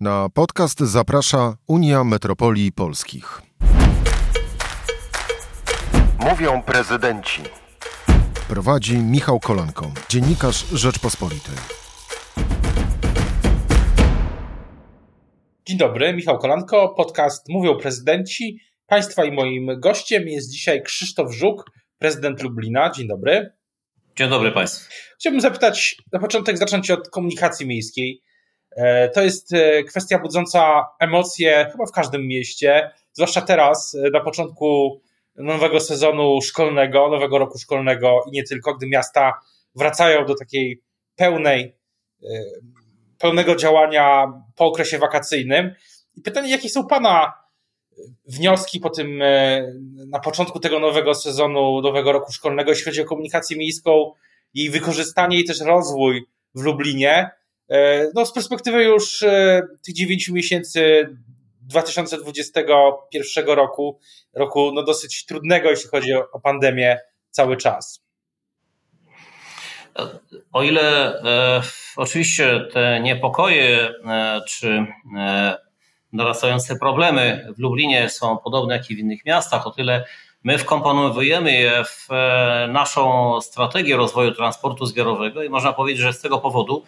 Na podcast zaprasza Unia Metropolii Polskich. Mówią prezydenci. Prowadzi Michał Kolanko, dziennikarz Rzeczpospolitej. Dzień dobry, Michał Kolanko, podcast Mówią prezydenci. Państwa i moim gościem jest dzisiaj Krzysztof Żuk, prezydent Lublina. Dzień dobry. Dzień dobry Państwu. Chciałbym zapytać, na początek zacząć od komunikacji miejskiej. E, to jest e, kwestia budząca emocje chyba w każdym mieście, zwłaszcza teraz, e, na początku nowego sezonu szkolnego, nowego roku szkolnego i nie tylko, gdy miasta wracają do takiej pełnej, pełnego działania po okresie wakacyjnym. I pytanie, jakie są Pana wnioski po tym, na początku tego nowego sezonu, nowego roku szkolnego, jeśli chodzi o komunikację miejską, jej wykorzystanie i też rozwój w Lublinie? E, no, z perspektywy już e, tych 9 miesięcy 2021 roku, roku no dosyć trudnego, jeśli chodzi o, pandemię, cały czas. O ile e, oczywiście te niepokoje e, czy e, narastające problemy w Lublinie są podobne jak i w innych miastach, o tyle my wkomponowujemy je w e, naszą strategię rozwoju transportu zbiorowego i można powiedzieć, że z tego powodu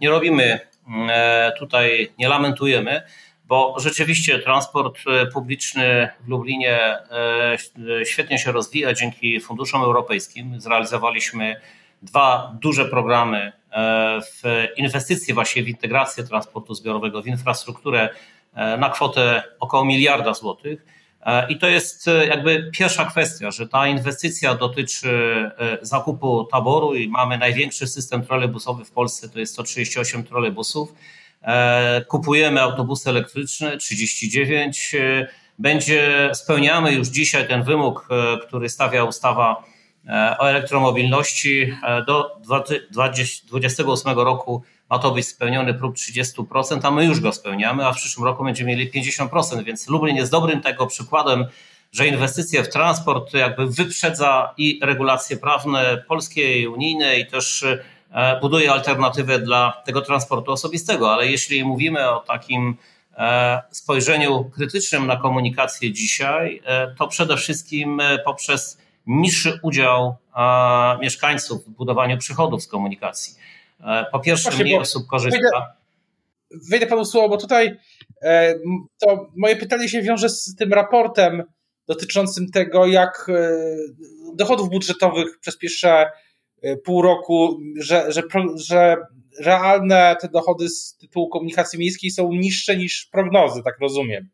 nie robimy e, tutaj, nie lamentujemy, bo rzeczywiście transport e, publiczny w Lublinie świetnie się rozwija dzięki funduszom europejskim. Zrealizowaliśmy dwa duże programy w inwestycje właśnie w integrację transportu zbiorowego, w infrastrukturę na kwotę około miliarda złotych. E, I to jest e, jakby pierwsza kwestia, że ta inwestycja dotyczy e, zakupu taboru i mamy największy system trolejbusowy w Polsce, to jest 138 trolejbusów. Kupujemy autobusy elektryczne, 39. Będzie, spełniamy już dzisiaj ten wymóg, który stawia ustawa o elektromobilności. Do 2028 roku ma to być spełniony próg 30%, a my już go spełniamy, a w przyszłym roku będziemy mieli 50%, więc Lublin jest dobrym tego przykładem, że inwestycje w transport jakby wyprzedza i regulacje prawne polskie i unijne i też e, buduje alternatywę dla tego transportu osobistego, ale jeśli mówimy o takim e, spojrzeniu krytycznym na komunikację dzisiaj, e, to przede wszystkim poprzez niższy udział mieszkańców w budowaniu przychodów z komunikacji. E, po pierwsze, Właśnie, mniej osób korzysta. Wejdę, wejdę panu słowo, bo tutaj e, to moje pytanie się wiąże z tym raportem dotyczącym tego, jak e, dochodów budżetowych przez pierwsze pół roku, że, że, że realne te dochody z tytułu komunikacji miejskiej są niższe niż prognozy, tak rozumiem.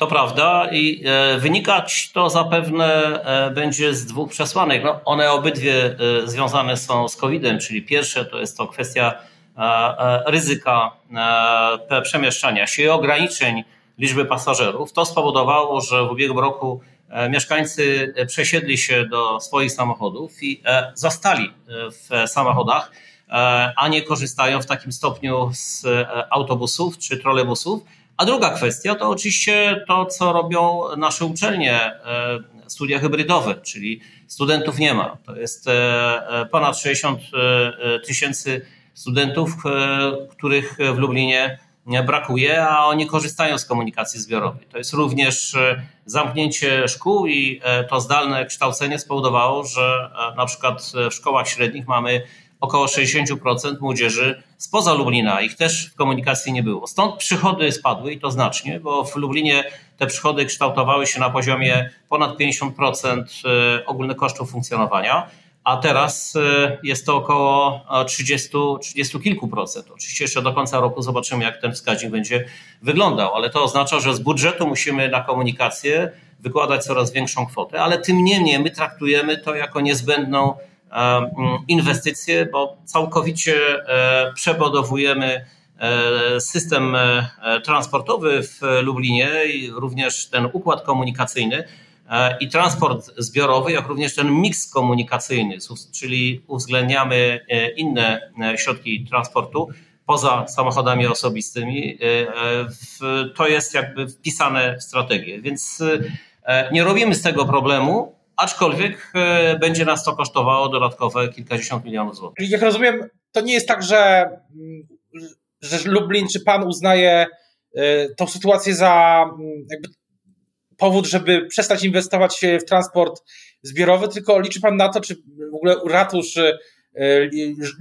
To prawda i e, wynikać to zapewne e, będzie z dwóch przesłanek. No, one obydwie e, związane są z COVID-em, czyli pierwsze to jest to kwestia ryzyka przemieszczania się i ograniczeń liczby pasażerów. To spowodowało, że w ubiegłym roku mieszkańcy przesiedli się do swoich samochodów i zostali w samochodach, a nie korzystają w takim stopniu z autobusów czy trolebusów a druga kwestia to oczywiście to, co robią nasze uczelnie, e, studia hybrydowe, czyli studentów nie ma. To jest e, e, ponad 60 tysięcy studentów, których w Lublinie brakuje, a oni korzystają z komunikacji zbiorowej. To jest również zamknięcie szkół i to zdalne kształcenie spowodowało, że na przykład w szkołach średnich mamy około 60% młodzieży spoza Lublina. Ich też w komunikacji nie było. Stąd przychody spadły i to znacznie, bo w Lublinie te przychody kształtowały się na poziomie ponad 50% e, ogólnych kosztów funkcjonowania, a teraz e, jest to około 30, 30 kilku procent. Oczywiście jeszcze do końca roku zobaczymy, jak ten wskaźnik będzie wyglądał, ale to oznacza, że z budżetu musimy na komunikację wykładać coraz większą kwotę, ale tym niemniej my traktujemy to jako niezbędną inwestycje, bo całkowicie e, przebudowujemy e, system e, transportowy w Lublinie i również ten układ komunikacyjny i transport zbiorowy, jak również ten miks komunikacyjny, czyli uwzględniamy inne środki transportu poza samochodami osobistymi. To jest jakby wpisane w strategię, więc nie robimy z tego problemu, aczkolwiek e, będzie nas to kosztowało dodatkowe kilkadziesiąt milionów złotych. Jak rozumiem, to nie jest tak, że mm, że Lublin, czy pan uznaje tą sytuację za mm, jakby powód, żeby przestać inwestować w transport zbiorowy, tylko liczy pan na to, czy w ogóle ratusz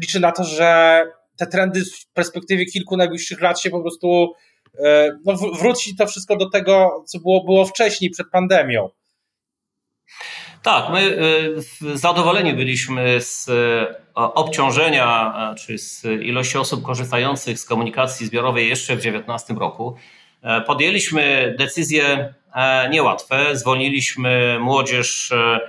liczy na to, że te trendy w perspektywie kilku najbliższych lat się po prostu no, wróci to wszystko do tego, co było, było wcześniej, przed pandemią. Tak, my y, zadowoleni byliśmy z y, obciążenia, czy z ilości osób korzystających z komunikacji zbiorowej jeszcze w 2019 roku. E, podjęliśmy decyzje e, niełatwe, zwolniliśmy młodzież e,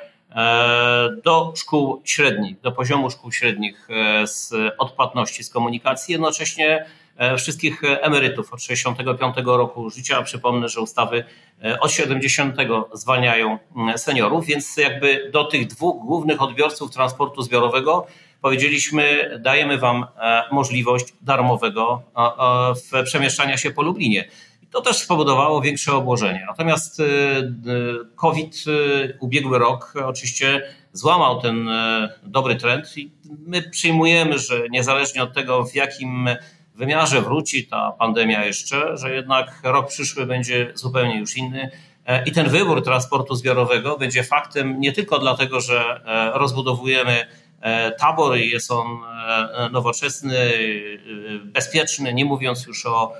do szkół średnich, do poziomu szkół średnich z odpłatności z komunikacji, jednocześnie E, wszystkich emerytów od 65 roku życia. Przypomnę, że ustawy e, od 70 zwalniają seniorów, więc jakby do tych dwóch głównych odbiorców transportu zbiorowego powiedzieliśmy, dajemy Wam e, możliwość darmowego przemieszczania się po Lublinie. To też spowodowało większe obłożenie. Natomiast COVID, ubiegły rok, oczywiście złamał ten dobry trend i my przyjmujemy, że niezależnie od tego, w jakim wymiarze wróci ta pandemia jeszcze, że jednak rok przyszły będzie zupełnie już inny. E, I ten wybór transportu zbiorowego będzie faktem nie tylko dlatego, że e, rozbudowujemy e, tabor i jest on nowoczesny, bezpieczny, nie mówiąc już o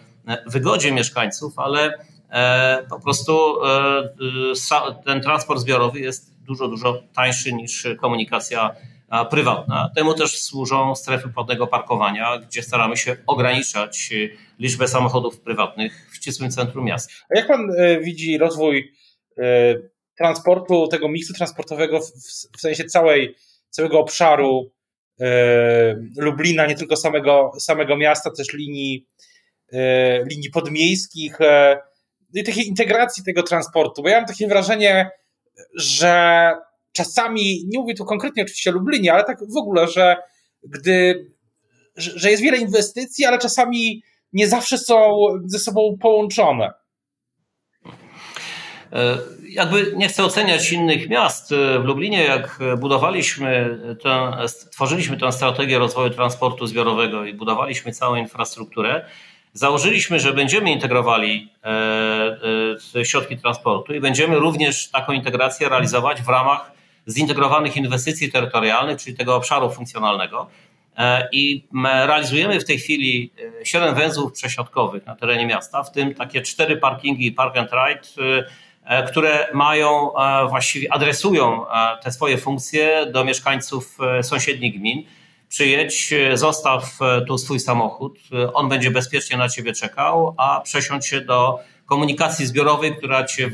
wygodzie mieszkańców, ale po prostu ten transport zbiorowy jest dużo, dużo tańszy niż komunikacja prywatna. Temu też służą strefy płatnego parkowania, gdzie staramy się ograniczać y, liczbę samochodów prywatnych w ścisłym centrum miasta. A jak pan e, widzi rozwój e, transportu, tego miksu transportowego w sensie całej, całego obszaru e, Lublina, nie tylko samego, samego miasta, też linii, linii podmiejskich no i takiej integracji tego transportu, bo ja mam takie wrażenie, że czasami, nie mówię tu konkretnie oczywiście o Lublinie, ale tak w ogóle, że gdy, że jest wiele inwestycji, ale czasami nie zawsze są ze sobą połączone. E, jakby nie chcę oceniać innych miast. W Lublinie, jak budowaliśmy, tę, tworzyliśmy tę strategię rozwoju transportu zbiorowego i budowaliśmy całą infrastrukturę, założyliśmy, że będziemy integrowali e, e, środki transportu i będziemy również taką integrację realizować w ramach zintegrowanych inwestycji terytorialnych, czyli tego obszaru funkcjonalnego. E, I realizujemy w tej chwili 7 e, węzłów przesiadkowych na terenie miasta, w tym takie cztery parkingi Park and Ride, które mają właściwie adresują te swoje funkcje do mieszkańców sąsiednich gmin. Przyjedź, zostaw tu swój samochód, on będzie bezpiecznie na ciebie czekał, a przesiądź się do komunikacji zbiorowej, która cię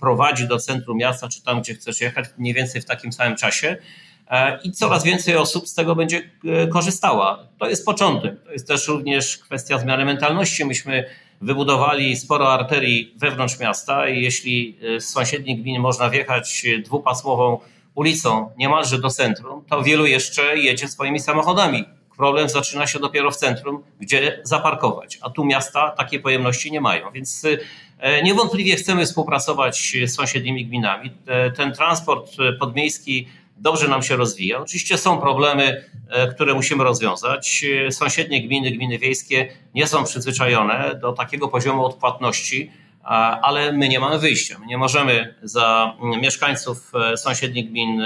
prowadzi do centrum miasta, czy tam, gdzie chcesz jechać, mniej więcej w takim samym czasie. E, I coraz więcej osób z tego będzie e, korzystała. To jest początek. To jest też również kwestia zmiany mentalności. Myśmy wybudowali sporo arterii wewnątrz miasta i jeśli e, z sąsiednich gmin można wjechać dwupasmową ulicą niemalże do centrum, to wielu jeszcze jedzie swoimi samochodami. Problem zaczyna się dopiero w centrum, gdzie zaparkować, a tu miasta takiej pojemności nie mają. Więc E, niewątpliwie chcemy współpracować z sąsiednimi gminami. E, ten transport podmiejski dobrze nam się rozwija. Oczywiście są problemy, e, które musimy rozwiązać. Sąsiednie gminy, gminy wiejskie nie są przyzwyczajone do takiego poziomu odpłatności, ale my nie mamy wyjścia. My nie możemy za mieszkańców sąsiednich gmin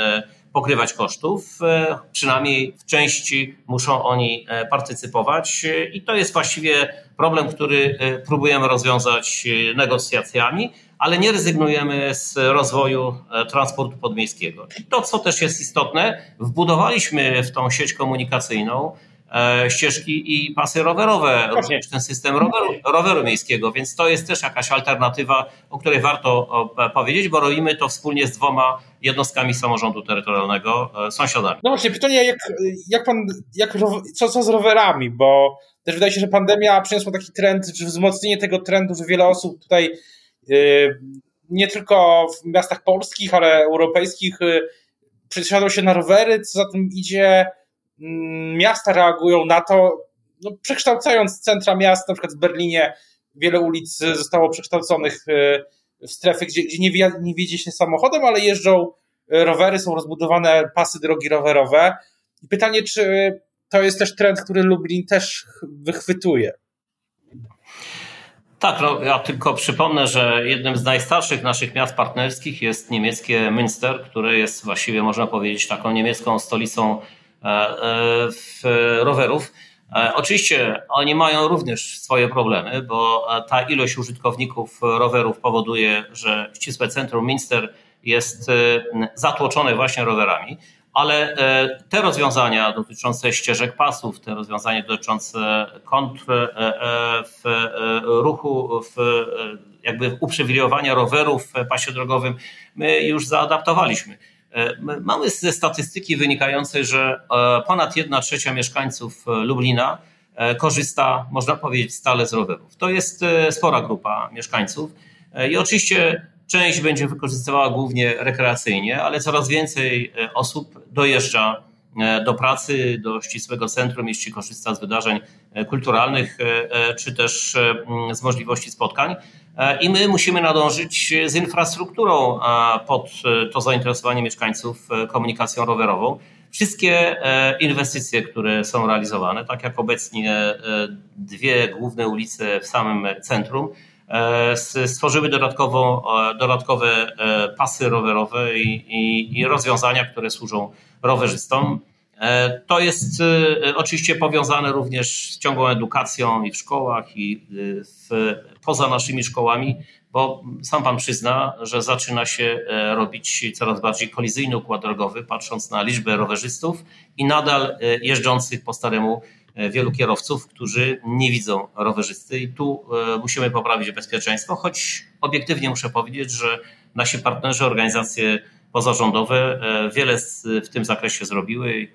pokrywać kosztów. E, przynajmniej w części muszą oni e, partycypować e, i to jest właściwie problem, który próbujemy rozwiązać negocjacjami, ale nie rezygnujemy z rozwoju transportu podmiejskiego. To, co też jest istotne, wbudowaliśmy w tą sieć komunikacyjną E, ścieżki i pasy rowerowe, również ten system roweru, roweru miejskiego, więc to jest też jakaś alternatywa, o której warto powiedzieć, bo robimy to wspólnie z dwoma jednostkami samorządu terytorialnego, e, sąsiadami. No właśnie, pytanie, jak, jak pan, jak, co, co z rowerami, bo też wydaje się, że pandemia przyniosła taki trend, czy wzmocnienie tego trendu, że wiele osób tutaj yy, nie tylko w miastach polskich, ale europejskich yy, przesiadło się na rowery, co za tym idzie miasta reagują na to, no, przekształcając centra miast, na przykład w Berlinie wiele ulic zostało przekształconych e, w strefy, gdzie, gdzie nie, nie wiedzie się samochodem, ale jeżdżą e, rowery, są rozbudowane pasy drogi rowerowe. I pytanie, czy to jest też trend, który Lublin też wychwytuje. Tak, no, ja tylko przypomnę, że jednym z najstarszych naszych miast partnerskich jest niemieckie Münster, które jest właściwie, można powiedzieć, taką niemiecką stolicą e, e, rowerów. E, oczywiście oni mają również swoje problemy, bo ta ilość użytkowników rowerów powoduje, że ścisłe centrum Münster jest zatłoczone właśnie rowerami ale e, te rozwiązania dotyczące ścieżek pasów, te rozwiązania dotyczące kontr e, e, w ruchu, w jakby uprzywilejowania rowerów w pasie drogowym, my już zaadaptowaliśmy. Mamy ze statystyki wynikającej, że ponad 1 trzecia mieszkańców Lublina korzysta, można powiedzieć, stale z rowerów. To jest spora grupa mieszkańców. I oczywiście Część będzie wykorzystywała głównie rekreacyjnie, ale coraz więcej e, osób dojeżdża e, do pracy, do ścisłego centrum, jeśli korzysta z wydarzeń e, kulturalnych, czy też z możliwości spotkań. I my musimy nadążyć z infrastrukturą pod to zainteresowanie mieszkańców komunikacją rowerową. Wszystkie inwestycje, które są realizowane, tak jak obecnie dwie główne ulice w samym centrum, E, stworzyły dodatkowo, e, dodatkowe e, pasy rowerowe i, i, i rozwiązania, które służą rowerzystom. To jest oczywiście powiązane również z ciągłą edukacją i w szkołach, i w, poza naszymi szkołami, bo sam pan przyzna, że zaczyna się robić coraz bardziej kolizyjny układ drogowy, patrząc na liczbę rowerzystów i nadal jeżdżących po staremu E, wielu kierowców, którzy nie widzą rowerzysty i tu e, musimy poprawić bezpieczeństwo, choć obiektywnie muszę powiedzieć, że nasi partnerzy, organizacje pozarządowe e, wiele w tym zakresie zrobiły.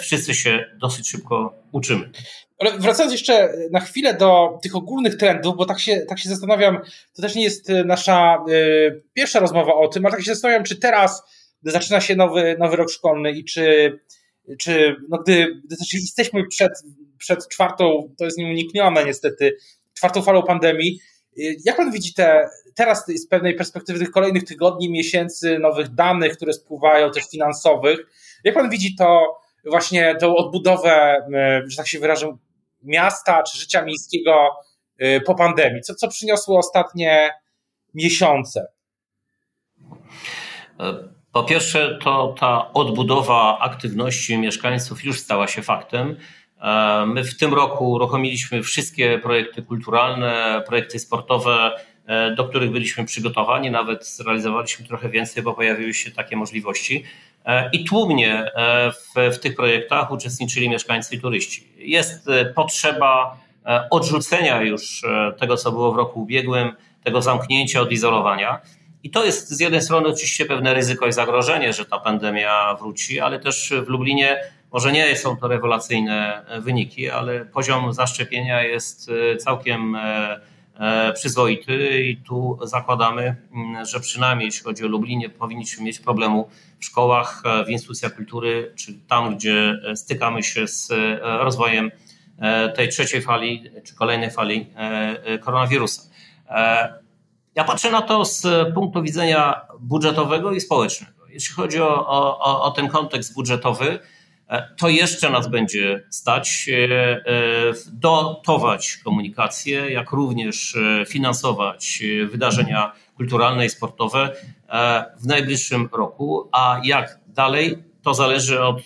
Wszyscy się dosyć szybko uczymy. Ale wracając jeszcze na chwilę do tych ogólnych trendów, bo tak się, tak się zastanawiam, to też nie jest nasza y, pierwsza rozmowa o tym, ale tak się zastanawiam, czy teraz, gdy zaczyna się nowy, nowy rok szkolny i czy czy no gdy, gdy jesteśmy przed, przed czwartą, to jest nieuniknione niestety, czwartą falą pandemii, jak pan widzi te, teraz z pewnej perspektywy tych kolejnych tygodni, miesięcy, nowych danych, które spływają, też finansowych, jak pan widzi to właśnie tą odbudowę, że tak się wyrażę, miasta czy życia miejskiego y, po pandemii? Co, co przyniosło ostatnie miesiące? E, po pierwsze, to ta odbudowa aktywności mieszkańców już stała się faktem. E, my w tym roku uruchomiliśmy wszystkie projekty kulturalne, projekty sportowe, e, do których byliśmy przygotowani, nawet zrealizowaliśmy trochę więcej, bo pojawiły się takie możliwości. E, I tłumnie w, w tych projektach uczestniczyli mieszkańcy i turyści. Jest potrzeba odrzucenia już tego, co było w roku ubiegłym, tego zamknięcia, odizolowania. I to jest z jednej strony oczywiście pewne ryzyko i zagrożenie, że ta pandemia wróci, ale też w Lublinie może nie są to rewelacyjne wyniki, ale poziom zaszczepienia jest e, całkiem e, e, przyzwoity i tu zakładamy, mm, że przynajmniej jeśli chodzi o Lublinie, powinniśmy mieć problemu w szkołach, w instytucjach kultury, czy tam, gdzie stykamy się z rozwojem tej trzeciej fali, czy kolejnej fali koronawirusa. Ja patrzę na to z punktu widzenia budżetowego i społecznego. Jeśli chodzi o, o, o ten kontekst budżetowy, e, to jeszcze nas będzie stać e, e, dotować komunikację, jak również finansować wydarzenia kulturalne i sportowe w najbliższym roku. A jak dalej, to zależy od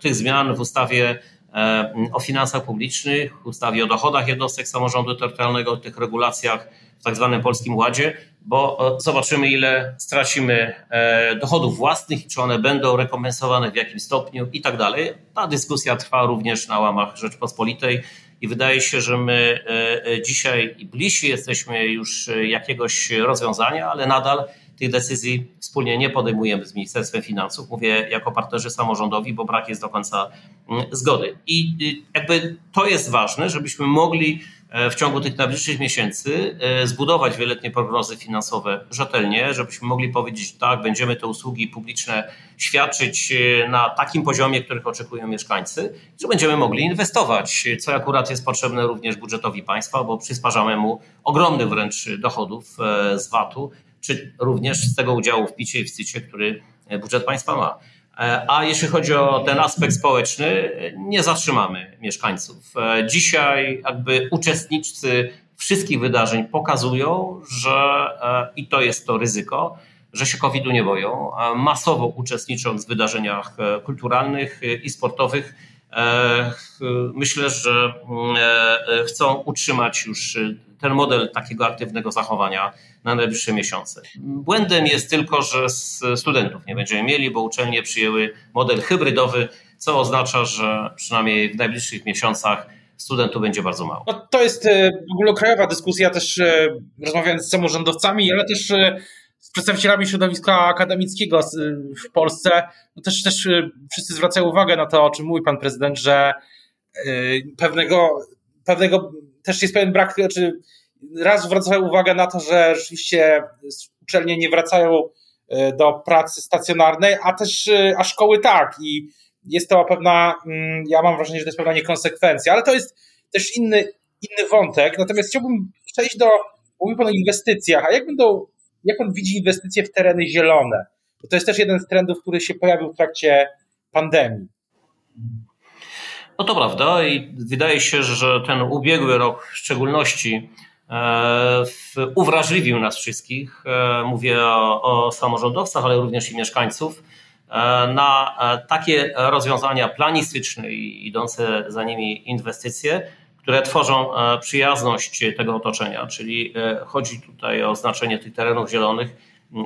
tych zmian w ustawie o finansach publicznych, ustawie o dochodach jednostek samorządu terytorialnego, tych regulacjach tak zwanym Polskim Ładzie, bo e, zobaczymy, ile stracimy e, dochodów własnych czy one będą rekompensowane w jakim stopniu i tak dalej. Ta dyskusja trwa również na łamach Rzeczpospolitej i wydaje się, że my e, dzisiaj bliżsi jesteśmy już jakiegoś rozwiązania, ale nadal tych decyzji wspólnie nie podejmujemy z Ministerstwem Finansów. Mówię jako partnerzy samorządowi, bo brak jest do końca mm, zgody. I jakby to jest ważne, żebyśmy mogli w ciągu tych najbliższych miesięcy e, zbudować wieloletnie prognozy finansowe rzetelnie, żebyśmy mogli powiedzieć, tak, będziemy te usługi publiczne świadczyć e, na takim poziomie, których oczekują mieszkańcy, że będziemy mogli inwestować, co akurat jest potrzebne również budżetowi państwa, bo przysparzamy mu ogromnych wręcz dochodów z VAT-u, czy również z tego udziału w picie i w który budżet państwa ma. A jeśli chodzi o ten aspekt społeczny, nie zatrzymamy mieszkańców. Dzisiaj jakby uczestnicy wszystkich wydarzeń pokazują, że i to jest to ryzyko, że się COVID-u nie boją, masowo uczestnicząc w wydarzeniach kulturalnych i sportowych E, myślę, że mm, e, chcą utrzymać już e, ten model takiego aktywnego zachowania na najbliższe miesiące. Błędem jest tylko, że studentów nie będziemy mieli, bo uczelnie przyjęły model hybrydowy, co oznacza, że przynajmniej w najbliższych miesiącach studentów będzie bardzo mało. No, to jest w ogóle krajowa dyskusja, też rozmawiając z samorządowcami, ale też z przedstawicielami środowiska akademickiego w Polsce, no też, też y, wszyscy zwracają uwagę na to, o czym mówi pan prezydent, że y, pewnego, pewnego też jest pewien brak, znaczy raz zwracają uwagę na to, że rzeczywiście uczelnie nie wracają y, do pracy stacjonarnej, a też a szkoły tak i jest to pewna, mm, ja mam wrażenie, że to jest pewna niekonsekwencja, ale to jest też inny, inny wątek, natomiast chciałbym przejść do, mówił pan o inwestycjach, a jak będą jak on widzi inwestycje w tereny zielone? Bo to jest też jeden z trendów, który się pojawił w trakcie pandemii. No to prawda i wydaje się, że ten ubiegły rok w szczególności e, uwrażliwił nas wszystkich. E, mówię o, o samorządowcach, ale również i mieszkańców e, na takie rozwiązania planistyczne i idące za nimi inwestycje, które tworzą e, przyjazność tego otoczenia, czyli e, chodzi tutaj o znaczenie tych terenów zielonych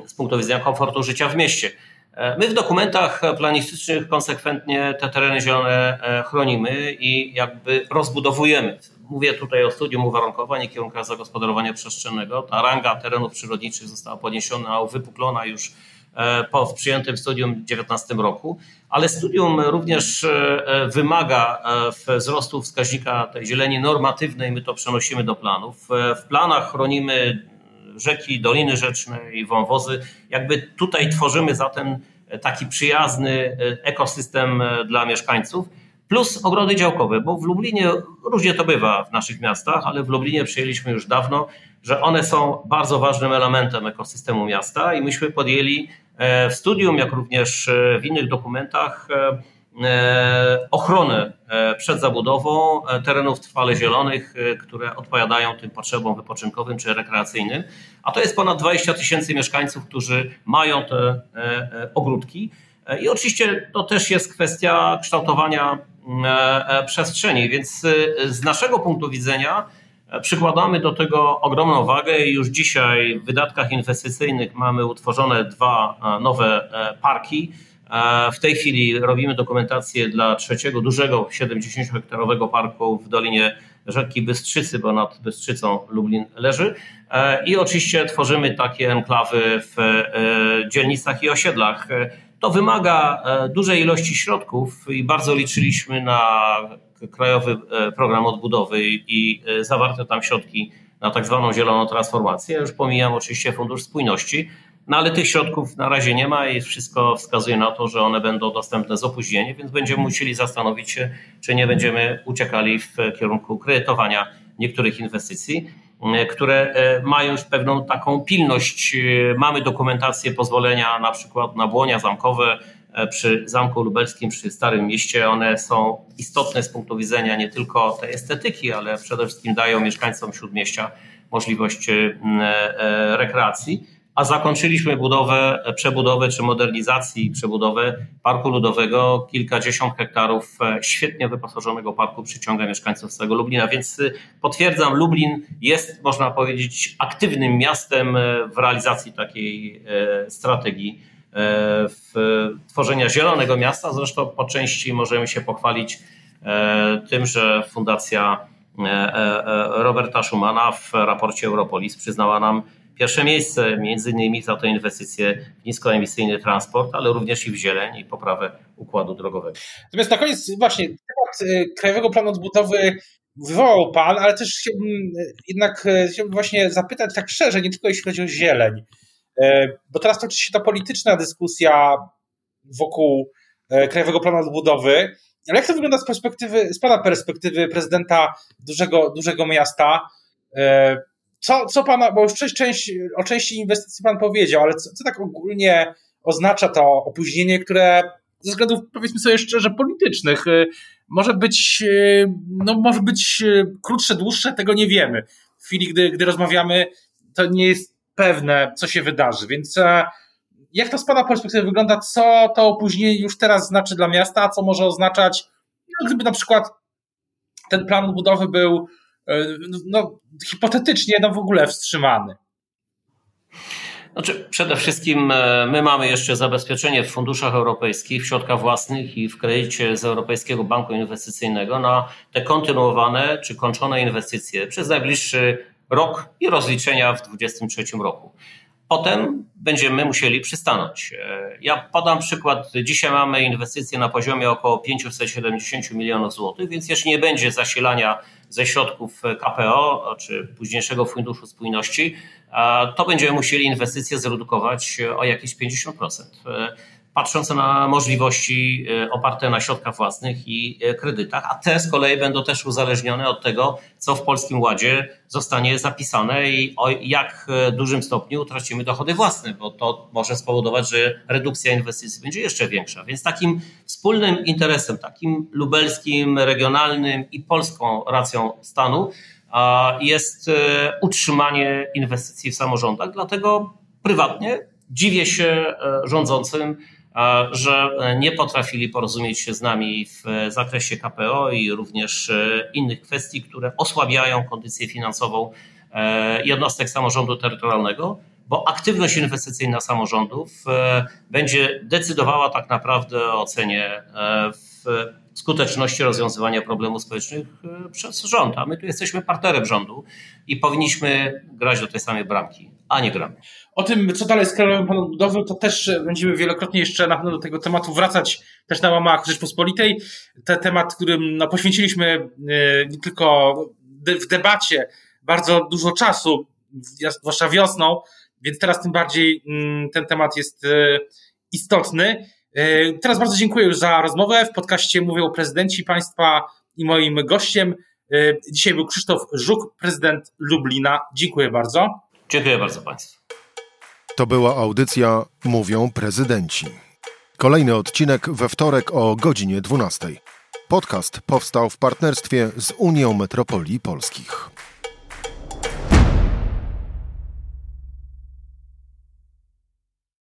z punktu widzenia komfortu życia w mieście. E, my w dokumentach planistycznych konsekwentnie te tereny zielone chronimy i jakby rozbudowujemy. Mówię tutaj o studium uwarunkowań i kierunkach zagospodarowania przestrzennego. Ta ranga terenów przyrodniczych została podniesiona, wypuklona już E, po przyjętym studium w 2019 roku, ale studium również e, wymaga e, wzrostu wskaźnika tej zieleni normatywnej, my to przenosimy do planów. W planach chronimy rzeki, doliny rzeczne i wąwozy. Jakby tutaj tworzymy zatem taki przyjazny ekosystem dla mieszkańców. Plus ogrody działkowe, bo w Lublinie różnie to bywa w naszych miastach, ale w Lublinie przyjęliśmy już dawno że one są bardzo ważnym elementem ekosystemu miasta i myśmy podjęli w studium, jak również e, w innych dokumentach e, ochronę przed zabudową terenów trwale zielonych, które odpowiadają tym potrzebom wypoczynkowym czy rekreacyjnym. A to jest ponad 20 tysięcy mieszkańców, którzy mają te ogródki. I oczywiście to też jest kwestia kształtowania przestrzeni, więc z naszego punktu widzenia Przykładamy do tego ogromną wagę i już dzisiaj w wydatkach inwestycyjnych mamy utworzone dwa e, nowe e, parki. E, w tej chwili robimy dokumentację dla trzeciego dużego 70-hektarowego parku w Dolinie Rzeki Bystrzycy, bo nad Bystrzycą Lublin leży. I oczywiście tworzymy takie enklawy w dzielnicach i osiedlach. To wymaga dużej ilości środków i bardzo liczyliśmy na Krajowy e, Program Odbudowy i e, zawarte tam środki na tak zwaną zieloną transformację. Ja już pomijam oczywiście Fundusz Spójności, no ale tych środków na razie nie ma i wszystko wskazuje na to, że one będą dostępne z opóźnieniem, więc będziemy musieli zastanowić się, czy nie będziemy uciekali w kierunku kredytowania niektórych inwestycji, e, które mają już pewną taką pilność. Mamy dokumentację pozwolenia na przykład na błonia zamkowe, przy Zamku Lubelskim, przy Starym Mieście, one są istotne z punktu widzenia nie tylko tej estetyki, ale przede wszystkim dają mieszkańcom Śródmieścia możliwość e, e, rekreacji. A zakończyliśmy budowę, przebudowę czy modernizacji przebudowę parku ludowego. Kilkadziesiąt hektarów świetnie wyposażonego parku przyciąga mieszkańców całego Lublina. Więc potwierdzam, Lublin jest, można powiedzieć, aktywnym miastem w realizacji takiej strategii E, w tworzenia zielonego miasta. Zresztą po części możemy się pochwalić e, tym, że Fundacja e, Roberta Schumana w raporcie Europolis przyznała nam pierwsze miejsce, między innymi za tę inwestycję w niskoemisyjny transport, ale również i w zieleń i poprawę układu drogowego. Natomiast na koniec właśnie temat Krajowego Planu Odbudowy wywołał Pan, ale też chciałbym jednak chciałbym właśnie zapytać tak szczerze, nie tylko jeśli chodzi o zieleń. E, bo teraz toczy się ta polityczna dyskusja wokół e, Krajowego Planu Odbudowy. Ale jak to wygląda z perspektywy, z Pana perspektywy prezydenta dużego, dużego miasta? E, co, co Pana, bo już część, część, o części inwestycji Pan powiedział, ale co, co tak ogólnie oznacza to opóźnienie, które ze względów, powiedzmy sobie szczerze, politycznych. Może być, no, może być krótsze, dłuższe, tego nie wiemy. W chwili, gdy, gdy rozmawiamy, to nie jest pewne, co się wydarzy, więc jak to z Pana perspektywy wygląda? Co to opóźnienie już teraz znaczy dla miasta, a co może oznaczać, no, gdyby na przykład ten plan budowy był e, no, hipotetycznie no, w ogóle wstrzymany? Znaczy, przede wszystkim e, my mamy jeszcze zabezpieczenie w funduszach europejskich, w środkach własnych i w kredycie z Europejskiego Banku Inwestycyjnego na te kontynuowane czy kończone inwestycje przez najbliższy rok i rozliczenia w 2023 roku potem będziemy musieli przystanąć. E, ja podam przykład. Dzisiaj mamy inwestycje na poziomie około 570 milionów złotych, więc jeśli nie będzie zasilania ze środków KPO czy późniejszego Funduszu Spójności, to będziemy musieli inwestycje zredukować o jakieś 50% patrząc na możliwości e, oparte na środkach własnych i e, kredytach, a te z kolei będą też uzależnione od tego, co w Polskim Ładzie zostanie zapisane i o jak e, dużym stopniu utracimy dochody własne, bo to może spowodować, że redukcja inwestycji będzie jeszcze większa. Więc takim wspólnym interesem, takim lubelskim, regionalnym i polską racją stanu jest utrzymanie inwestycji w samorządach. Dlatego prywatnie dziwię się rządzącym, że nie potrafili porozumieć się z nami w zakresie KPO i również e, innych kwestii, które osłabiają kondycję finansową e, jednostek samorządu terytorialnego, bo aktywność inwestycyjna samorządów e, będzie decydowała tak naprawdę o cenie w skuteczności rozwiązywania problemów społecznych przez rząd. A my tu jesteśmy partnerem rządu i powinniśmy grać do tej samej bramki, a nie gramy. O tym, co dalej z Krajowym Planem Budowy, to też będziemy wielokrotnie jeszcze na pewno do tego tematu wracać, też na łamach Rzeczpospolitej. Ten temat, którym no, poświęciliśmy e, nie tylko w debacie bardzo dużo czasu, zwłaszcza wiosną, więc teraz tym bardziej mm, ten temat jest e, istotny. E, teraz bardzo dziękuję już za rozmowę. W podcaście mówią prezydenci państwa i moim gościem dzisiaj był Krzysztof Żuk, prezydent Lublina. Dziękuję bardzo. Dziękuję bardzo Państwu. To była audycja Mówią Prezydenci. Kolejny odcinek we wtorek o godzinie 12. Podcast powstał w partnerstwie z Unią Metropolii Polskich.